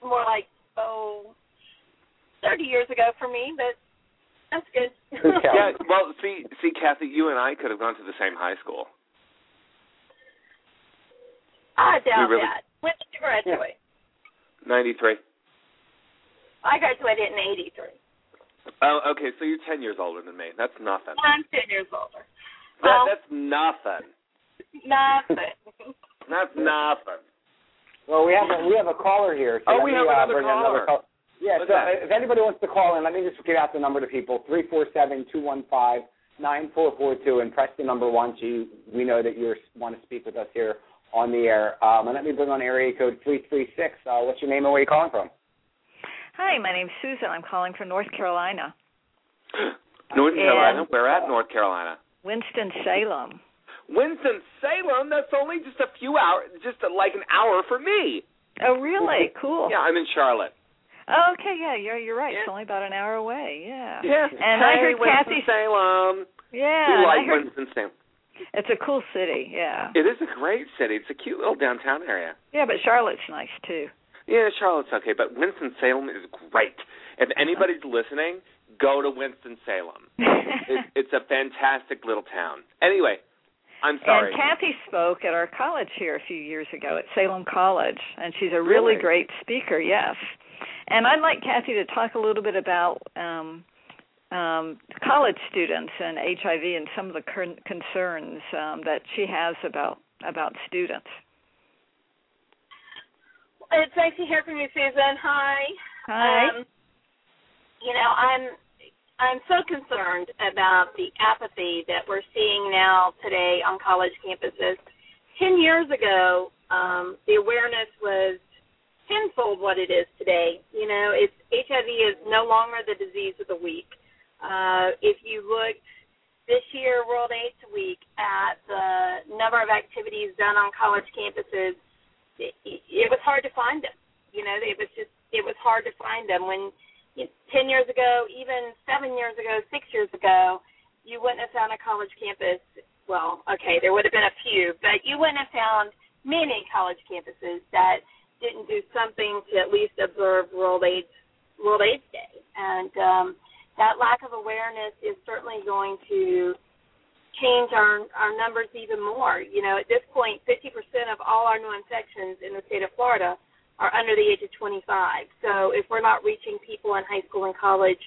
more like oh thirty years ago for me, but that's good. Yeah. Yeah. Well, see, see, Cathy, you and I could have gone to the same high school. I doubt We really- that. When did you graduate? Ninety-three. I graduated in eighty three. Oh, okay. So you're ten years older than me. That's nothing. I'm ten years older. That, Well, that's nothing. nothing. [LAUGHS] That's nothing. Well, we have a, we have a caller here. So Oh, let we me, have uh, another bring caller. call. Yeah, What's so that? uh, if anybody wants to call in, let me just give out the number to people: three four seven two one five nine four four two, and press the number one. So you, we know that you want to speak with us here on the air. Um, and let me bring on area code three three six. Uh, what's your name and where you calling from? Hi, my name's Susan. I'm calling from North Carolina, [GASPS] North Carolina. We're at North Carolina. Winston Salem. Winston Salem. That's only just a few hours, just like an hour for me. Oh, really? Cool. Yeah, I'm in Charlotte. Oh, okay, yeah, you're you're right. Yeah. It's only about an hour away. Yeah. Yeah. And hey, I heard Winston Cathy. Salem. Yeah. we like heard Winston Salem. it's a cool city. Yeah. It is a great city. It's a cute little downtown area. Yeah, but Charlotte's nice too. Yeah, Charlotte's okay, but Winston Salem is great. If anybody's listening, go to Winston Salem. [LAUGHS] It, it's a fantastic little town. Anyway, I'm sorry. And Cathy spoke at our college here a few years ago at Salem College, and she's a really, Really? great speaker. Yes, and I'd like Cathy to talk a little bit about um, um, college students and HIV and some of the current concerns um, that she has about about students. it's nice to hear from you, Susan. Hi. Hi. Um, you know, I'm I'm so concerned about the apathy that we're seeing now today on college campuses. Ten years ago, um, the awareness was tenfold what it is today. You know, it's HIV is no longer the disease of the week. Uh, if you look this year, World AIDS Week, at the number of activities done on college campuses, it, it was hard to find them. You know, it was just it was hard to find them when 10 years ago, even seven years ago, six years ago, you wouldn't have found a college campus. Well, okay, there would have been a few, but you wouldn't have found many college campuses that didn't do something to at least observe World AIDS World AIDS Day. And um, that lack of awareness is certainly going to change our our numbers even more. You know, at this point, 50% of all our new infections in the state of Florida are under the age of 25. So if we're not reaching people in high school and college,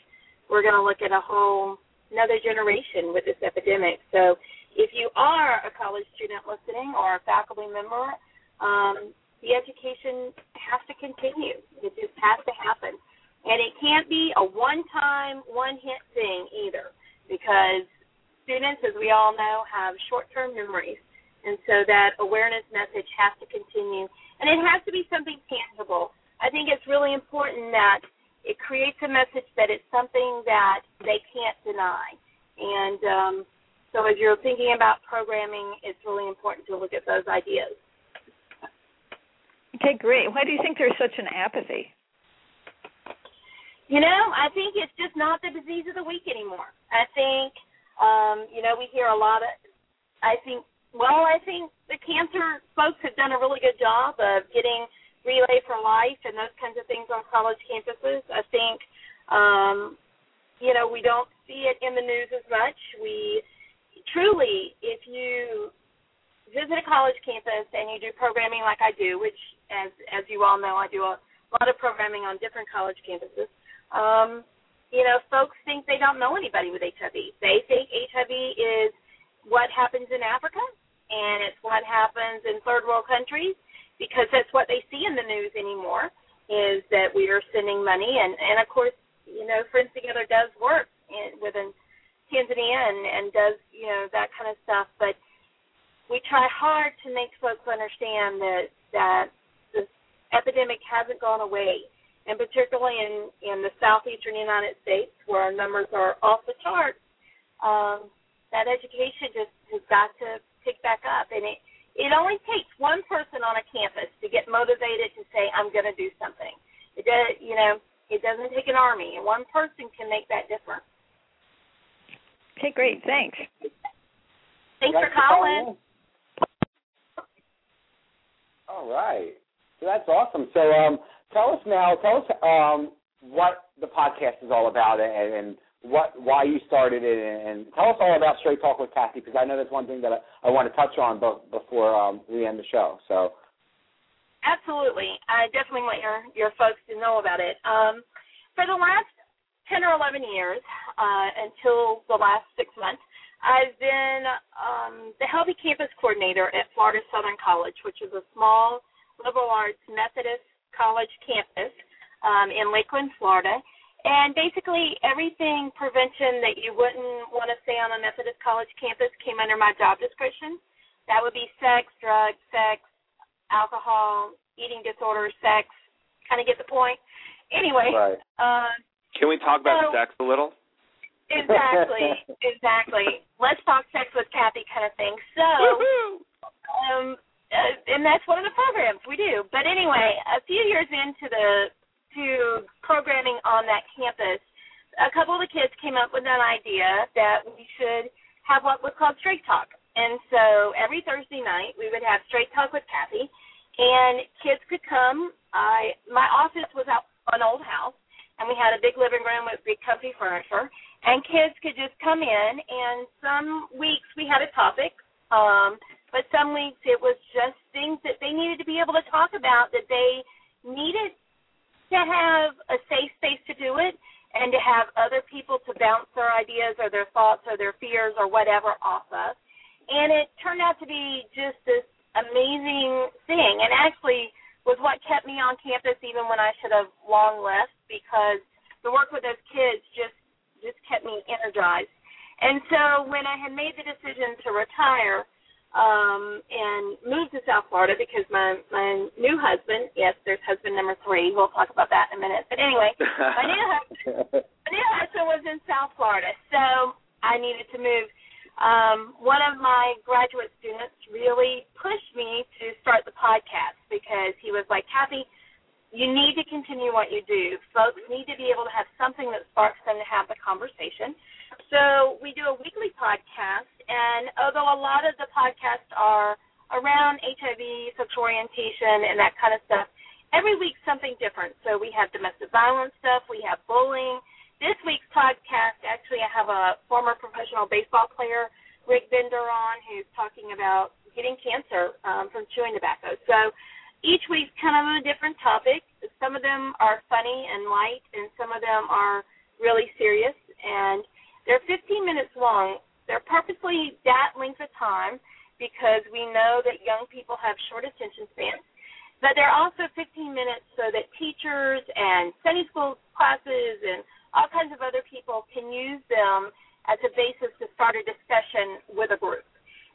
we're going to look at a whole another generation with this epidemic. So if you are a college student listening or a faculty member, um, the education has to continue. It just has to happen. And it can't be a one-time, one-hit thing either, because students, as we all know, have short-term memories. And so that awareness message has to continue and it has to be something tangible. I think it's really important that it creates a message that it's something that they can't deny. And um, so as you're thinking about programming, it's really important to look at those ideas. Okay, great. Why do you think there's such an apathy? You know, I think it's just not the disease of the week anymore. I think, um, you know, we hear a lot of, I think well, I think the cancer folks have done a really good job of getting Relay for Life and those kinds of things on college campuses. I think, um, you know, we don't see it in the news as much. We truly, if you visit a college campus and you do programming like I do, which, as as you all know, I do a lot of programming on different college campuses. Um, you know, folks think they don't know anybody with HIV. They think HIV is what happens in Africa and it's what happens in third world countries because that's what they see in the news anymore is that we are sending money. And and of course you know friends together does work in, within tanzania and and does you know that kind of stuff. But we try hard to make folks understand that that this epidemic hasn't gone away. And particularly in in the southeastern united states where our numbers are off the charts um that education just has got to pick back up. And it it only takes one person on a campus to get motivated to say, I'm going to do something. It does, you know, it doesn't take an army, and one person can make that difference. Okay, great. Thanks. Thanks for calling. All right. So that's awesome. So um, tell us now, tell us um, what the podcast is all about and, and what why you started it, and, and tell us all about Straight Talk with Cathy because I know that's one thing that I, I want to touch on be, before um, we end the show. So. Absolutely, I definitely want your your folks to know about it. Um, for the last ten or eleven years, uh, until the last six months, I've been um, the Healthy Campus Coordinator at Florida Southern College, which is a small liberal arts Methodist college campus um, in Lakeland, Florida. And basically, everything prevention that you wouldn't want to say on a Methodist college campus came under my job description. That would be sex, drugs, sex, alcohol, eating disorders, sex. Kind of get the point. Anyway. Right. Uh, Can we talk about so, sex a little? Exactly. [LAUGHS] exactly. Let's talk sex with Cathy kind of thing. So, um, uh, and that's one of the programs we do. But anyway, a few years into the to programming on that campus, a couple of the kids came up with an idea that we should have what was called Straight Talk. And so every Thursday night we would have Straight Talk with Cathy, and kids could come. I my office was out an old house, and we had a big living room with big comfy furniture, and kids could just come in. And some weeks we had a topic, um, but some weeks it was just things that they needed to be able to talk about that they needed to have a safe space to do it and to have other people to bounce their ideas or their thoughts or their fears or whatever off of. And it turned out to be just this amazing thing. And actually, was what kept me on campus even when I should have long left because the work with those kids just just kept me energized. And so when I had made the decision to retire um and moved to South Florida because my my new husband, yes, there's husband number three. We'll talk about that in a minute. But anyway, [LAUGHS] my new husband, my new husband was in South Florida, so I needed to move. Um, one of my graduate students really pushed me to start the podcast because he was like, Cathy, you need to continue what you do. Folks need to be able to have something that sparks them to have the conversation. So we do a weekly podcast, and although a lot of the podcasts are around HIV, sexual orientation, and that kind of stuff, every week something different. So we have domestic violence stuff, we have bullying. This week's podcast, actually, I have a former professional baseball player, Rick Bender, on who's talking about getting cancer um, from chewing tobacco. So each week's kind of a different topic. Some of them are funny and light, and some of them are really serious. And they're 15 minutes long. They're purposely that length of time because we know that young people have short attention spans. But they're also 15 minutes so that teachers and Sunday school classes and all kinds of other people can use them as a basis to start a discussion with a group.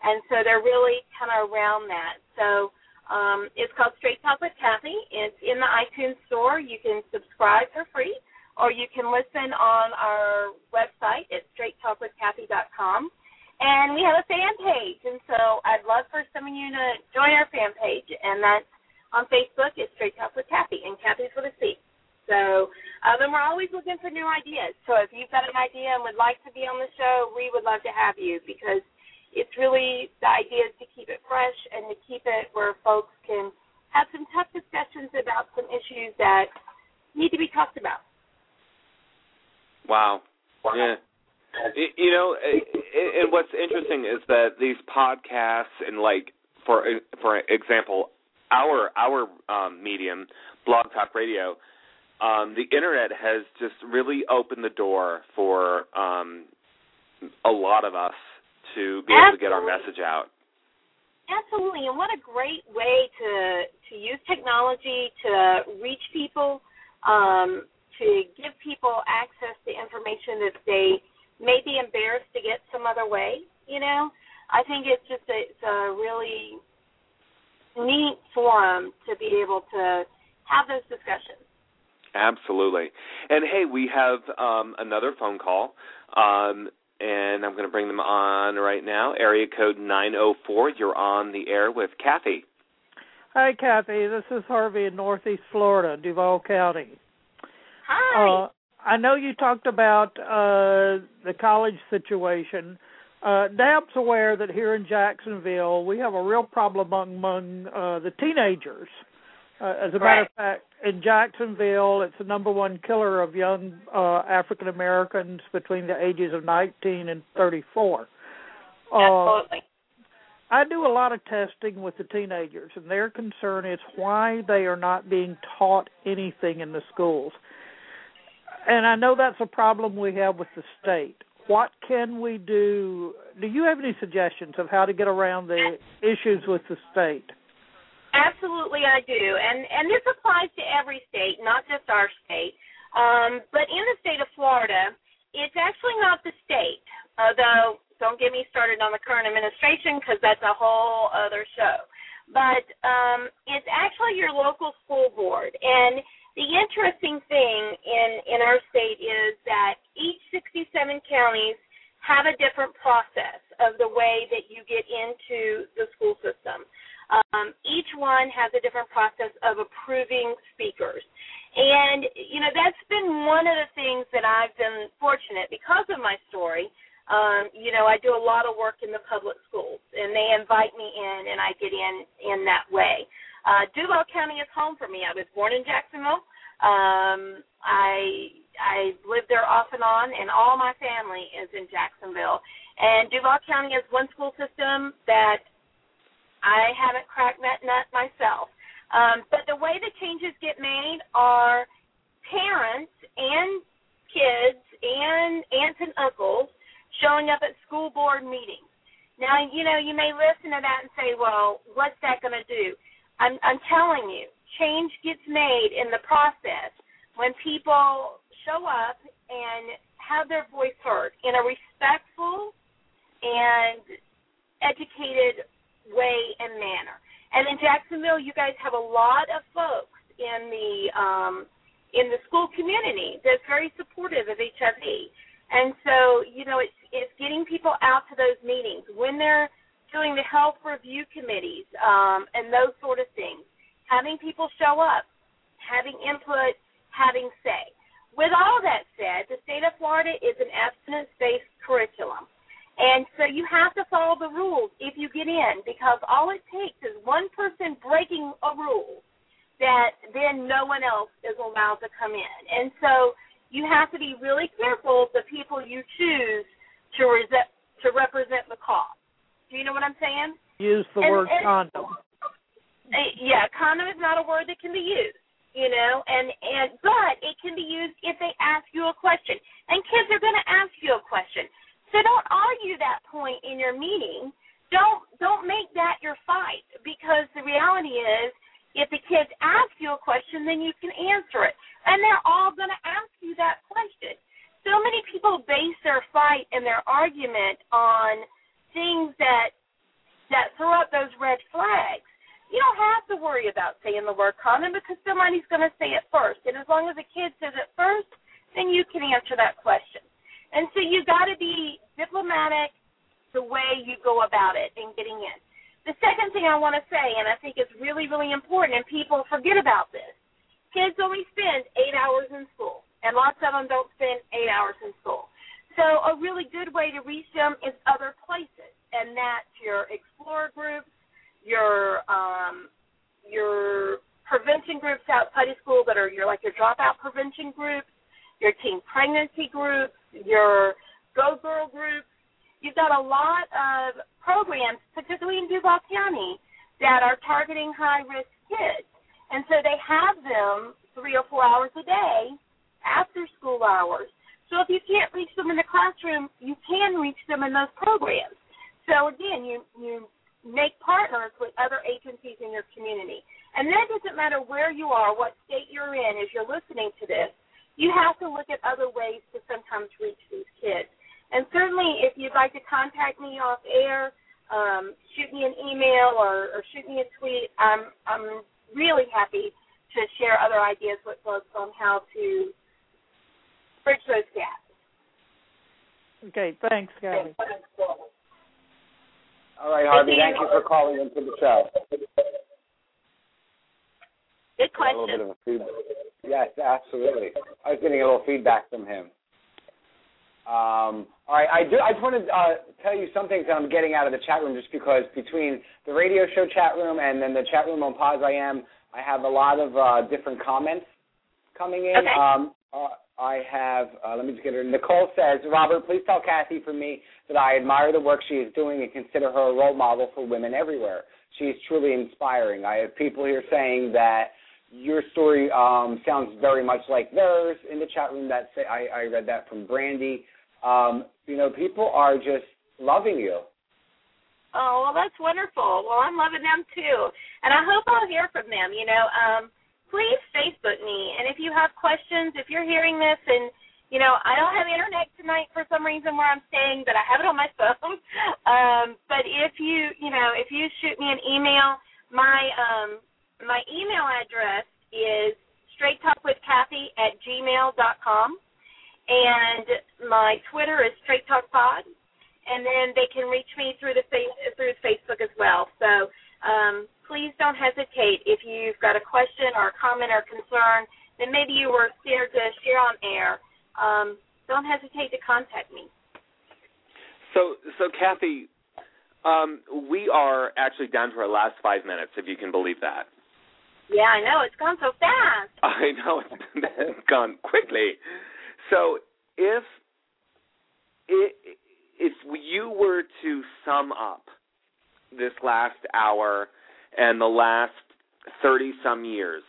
And so they're really kind of around that. So um, it's called Straight Talk with Cathy. It's in the iTunes store. You can subscribe for free or you can listen on our website at straighttalkwithcathy.com. And we have a fan page, and so I'd love for some of you to join our fan page, and that's on Facebook. It's Straight Talk with Cathy, and Cathy's with a C. So, um, and we're always looking for new ideas. So if you've got an idea and would like to be on the show, we would love to have you because it's really the idea is to keep it fresh and to keep it where folks can have some tough discussions about some issues that need to be talked about. Wow. Yeah. You know, and what's interesting is that these podcasts and like for for example, our our um, medium, Blog Talk Radio, um, the internet has just really opened the door for um, a lot of us to be able to get our message out. Absolutely, and what a great way to to use technology to reach people. Um, to give people access to information that they may be embarrassed to get some other way. You know, I think it's just a, it's a really neat forum to be able to have those discussions. Absolutely. And hey, we have um, another phone call, um, and I'm going to bring them on right now. Area code 904. You're on the air with Cathy. Hi, Cathy. This is Harvey in Northeast Florida, Duval County. Hi. Uh, I know you talked about uh, the college situation. Uh, Dab's aware that here in Jacksonville we have a real problem among, among uh, the teenagers. Uh, as a matter of fact, in Jacksonville, it's the number one killer of young uh, African Americans between the ages of 19 and 34. Uh, Absolutely. I do a lot of testing with the teenagers, and their concern is why they are not being taught anything in the schools and I know that's a problem we have with the state. What can we do? Do you have any suggestions of how to get around the issues with the state? Absolutely, I do, and and this applies to every state, not just our state. Um, but in the state of Florida, it's actually not the state. Although, don't get me started on the current administration because that's a whole other show. But um, it's actually your local school board, and the interesting thing in in our state is that each 67 counties have a different process of the way that you get into the school system. Um, each one has a different process of approving speakers. And, you know, that's been one of the things that I've been fortunate because of my story. Um, you know, I do a lot of work in the public schools, and they invite me in, and I get in in that way. Uh, Duval County is home for me. I was born in Jacksonville. Um, I I lived there off and on, and all my family is in Jacksonville. And Duval County is one school system that I haven't cracked that nut myself. Um, but the way the changes get made are parents and kids and aunts and uncles showing up at school board meetings. Now, you know, you may listen to that and say, well, what's that going to do? I'm, I'm telling you, change gets made in the process when people show up and have their voice heard in a respectful and educated way and manner. And in Jacksonville, you guys have a lot of folks in the um, in the school community that's very supportive of HIV. And so, you know, it's it's getting people out to those meetings when they're doing the health review committees um, and those sort of things. Having people show up, having input, having say. With all that said, the state of Florida is an abstinence-based curriculum. And so you have to follow the rules if you get in because all it takes is one person breaking a rule that then no one else is allowed to come in. And so you have to be really careful the people you choose to, rese- to represent the cause. Do you know what I'm saying? Use the And- word and- condom. Yeah, condom is not a word that can be used, you know, and and but it can be used if they ask you a question. And kids are going to ask you a question. So don't argue that point in your meeting. Don't don't make that your fight because the reality is if the kids ask you a question, then you can answer it. And they're all going to ask you that question. So many people base their fight and their argument on things that that throw up those red flags. You don't have to worry about saying the word condom because somebody's going to say it first. And as long as the kid says it first, then you can answer that question. And so you got to be diplomatic the way you go about it in getting in. The second thing I want to say, and I think it's really, really important, and people forget about this kids only spend eight hours in school, and lots of them don't spend eight hours in school. So a really good way to reach them is other places, and that's your Explorer groups, your um, your prevention groups outside of school that are your like your dropout prevention groups, your teen pregnancy groups, your Go Girl groups. You've got a lot of programs, particularly in Duval County, that are targeting high risk kids. And so they have them three or four hours a day after school hours. So if you can't reach them in the classroom, you can reach them in those programs. So again, you you make partners with other agencies in your community. And that doesn't matter where you are, what state you're in as you're listening to this. You have to look at other ways to sometimes reach these kids. And certainly if you'd like to contact me off air, um, shoot me an email or, or shoot me a tweet. I'm I'm really happy to share other ideas with folks on how to bridge those gaps. Okay, thanks, Cathy. All right, Harvey. Thank Thank you. you for calling into the show. Good question. A little bit question. of a feedback. Yes, absolutely. I was getting a little feedback from him. Um, all right, I do. I just want to uh, tell you some things that I'm getting out of the chat room, just because between the radio show chat room and then the chat room on POZ I AM, I have a lot of uh, different comments coming in. Okay. Um, uh, I have. Uh, let me just get her. Nicole says, Robert, please tell Cathy for me that I admire the work she is doing and consider her a role model for women everywhere. She is truly inspiring. I have people here saying that your story um, sounds very much like theirs in the chat room. That say I, I read that from Brandy. Um, you know, people are just loving you. Oh, well, that's wonderful. Well, I'm loving them too, and I hope I'll hear from them. You know, um, please Facebook me, and if you have questions, if you're hearing this, and you know, I don't have internet tonight for some reason where I'm staying, but I have it on my [LAUGHS] phone. um, but if you, you know, if you shoot me an email, my um, my email address is straight talk with Cathy at gmail dot com, and my Twitter is straight talk pod and then they can reach me through the through Facebook as well. So um, please don't hesitate if you've got a question or a comment or concern that maybe you were scared to share on air. Um, don't hesitate to contact me. So, so Cathy, um, we are actually down to our last five minutes, if you can believe that. Yeah, I know it's gone so fast. [LAUGHS] I know it's gone quickly. So, if if you were to sum up this last hour and the last thirty some years,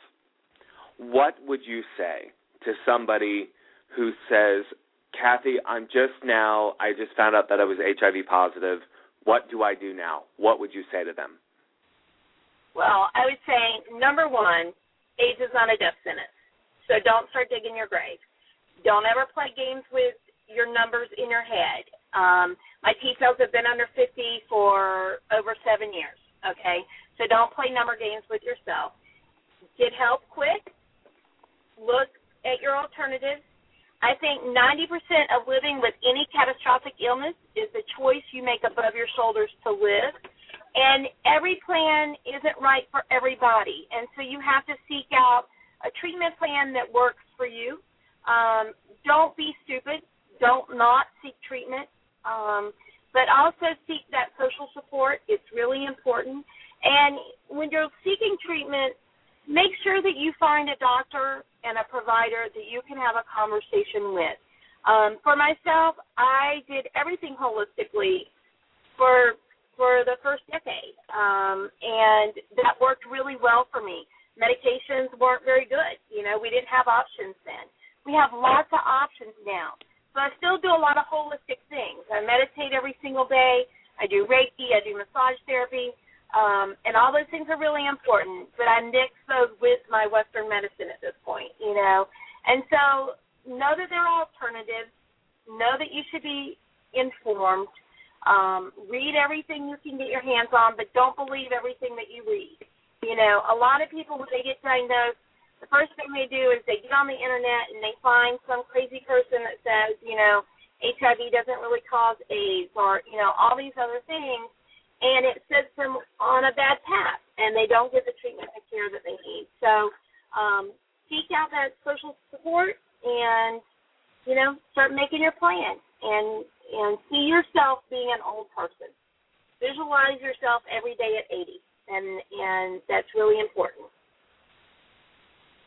what would you say to somebody who says, "Cathy, I'm just now. I just found out that I was HIV positive. What do I do now?" What would you say to them? Well, I would say number one, AIDS is not a death sentence. So don't start digging your grave. Don't ever play games with your numbers in your head. Um, my T cells have been under 50 for over seven years. Okay, so don't play number games with yourself. Get help quick. Look at your alternatives. I think 90% of living with any catastrophic illness is the choice you make above your shoulders to live. And every plan isn't right for everybody. And so you have to seek out a treatment plan that works for you. Um, don't be stupid. Don't not seek treatment. Um, but also seek that social support. It's really important. And when you're seeking treatment, make sure that you find a doctor and a provider that you can have a conversation with. Um, for myself, I did everything holistically for for the first decade, um, and that worked really well for me. Medications weren't very good. You know, we didn't have options then. We have lots of options now. So I still do a lot of holistic things. I meditate every single day. I do Reiki. I do massage therapy. Um, and all those things are really important, but I mix those with my Western medicine at this point, you know. And so know that there are alternatives. Know that you should be informed. Um, read everything you can get your hands on, but don't believe everything that you read. You know, a lot of people when they get diagnosed, the first thing they do is they get on the internet and they find some crazy person that says, you know, HIV doesn't really cause AIDS or, you know, all these other things and it sets them on a bad path and they don't get the treatment and care that they need. So um, seek out that social support and you know start making your plan and and see yourself being an old person. Visualize yourself every day at 80 and and that's really important.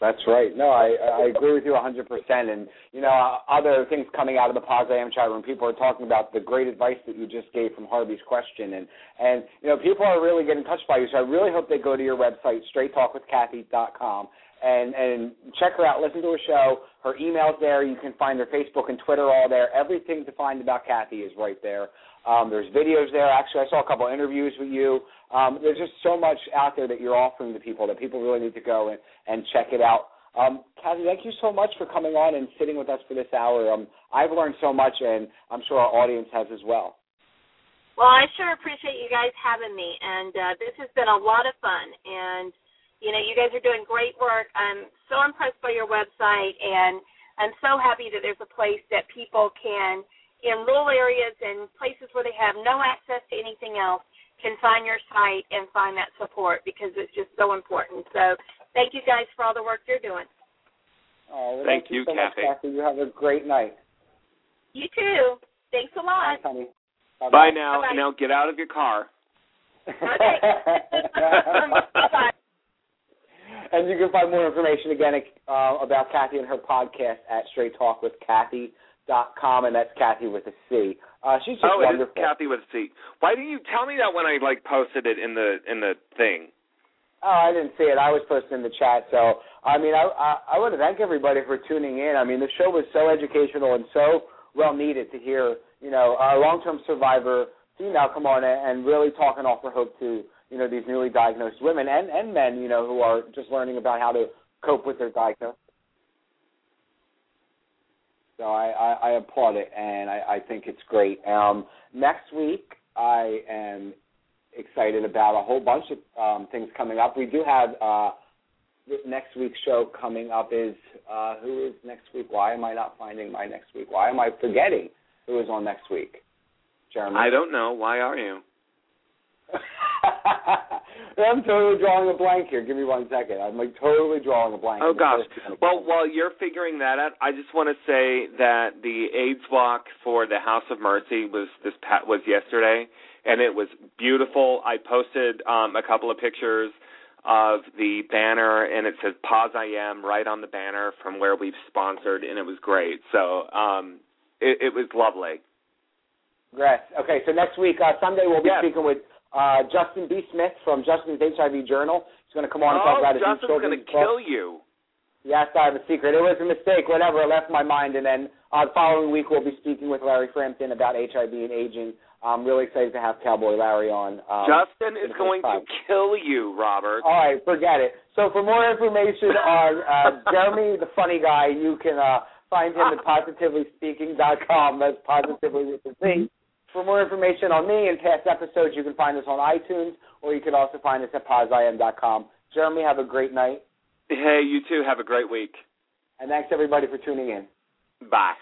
That's right. No, I I agree with you 100%. And you know, other things coming out of the Pause AM chat room, people are talking about the great advice that you just gave from Harvey's question, and and you know, people are really getting touched by you. So I really hope they go to your website, straighttalkwithcathy.com, and and check her out. Listen to her show. Her email's there. You can find her Facebook and Twitter all there. Everything to find about Cathy is right there. Um, there's videos there. Actually, I saw a couple of interviews with you. Um, there's just so much out there that you're offering to people that people really need to go and, and check it out. Um, Cathy, thank you so much for coming on and sitting with us for this hour. Um, I've learned so much, and I'm sure our audience has as well. Well, I sure appreciate you guys having me, and uh, this has been a lot of fun. And you know, you guys are doing great work. I'm so impressed by your website, and I'm so happy that there's a place that people can in rural areas and places where they have no access to anything else can find your site and find that support because it's just so important. So thank you guys for all the work you're doing. Oh, well, thank, thank, you, so Cathy. much, Cathy. You have a great night. You too. Thanks a lot. Bye, honey. Bye, Bye now. Bye-bye. Now get out of your car. Okay. [LAUGHS] [LAUGHS] Bye-bye. And you can find more information again uh, about Cathy and her podcast at Straight Talk with Cathy dot com, and that's Cathy with a C. Uh, she's just oh, wonderful. Cathy with a C. Why didn't you tell me that when I like posted it in the in the thing? Oh, I didn't see it. I was posting in the chat. So, I mean, I, I I want to thank everybody for tuning in. I mean, the show was so educational and so well needed to hear. You know, a long-term survivor female come on and, and really talking and offer hope to you know these newly diagnosed women and and men. You know, who are just learning about how to cope with their diagnosis. So I, I, I applaud it, and I, I think it's great. Um, next week, I am excited about a whole bunch of um, things coming up. We do have uh, next week's show coming up. Is uh, who is next week? Why am I not finding my next week? Why am I forgetting who is on next week? Jeremy. I don't know. Why are you? [LAUGHS] I'm totally drawing a blank here. Give me one second. I'm like totally drawing a blank. Oh gosh. Well, while you're figuring that out, I just want to say that the AIDS walk for the House of Mercy was this pat was yesterday, and it was beautiful. I posted um, a couple of pictures of the banner, and it says "POZ I AM" right on the banner from where we've sponsored, and it was great. So um, it, it was lovely. Great. Okay, so next week, uh, Sunday, we'll be Yes. speaking with uh, Justin B. Smith from Justin's HIV Journal. He's going to come on and oh, talk about his Justin's going to book. kill you. Yes, I have a secret. It was a mistake. Whatever, it left my mind. And then uh, the following week, we'll be speaking with Larry Frampton about HIV and aging I'm really excited to have Cowboy Larry on. Um, Justin is going first to kill you, Robert. All right, forget it. So for more information [LAUGHS] on uh, Jeremy, the funny guy, you can uh, find him at [LAUGHS] positivelyspeaking.com. That's positively with the Z. For more information on me and past episodes, you can find us on iTunes, or you can also find us at poziam.com. Jeremy, have a great night, Hey, you too. Have a great week. and thanks everybody for tuning in. Bye.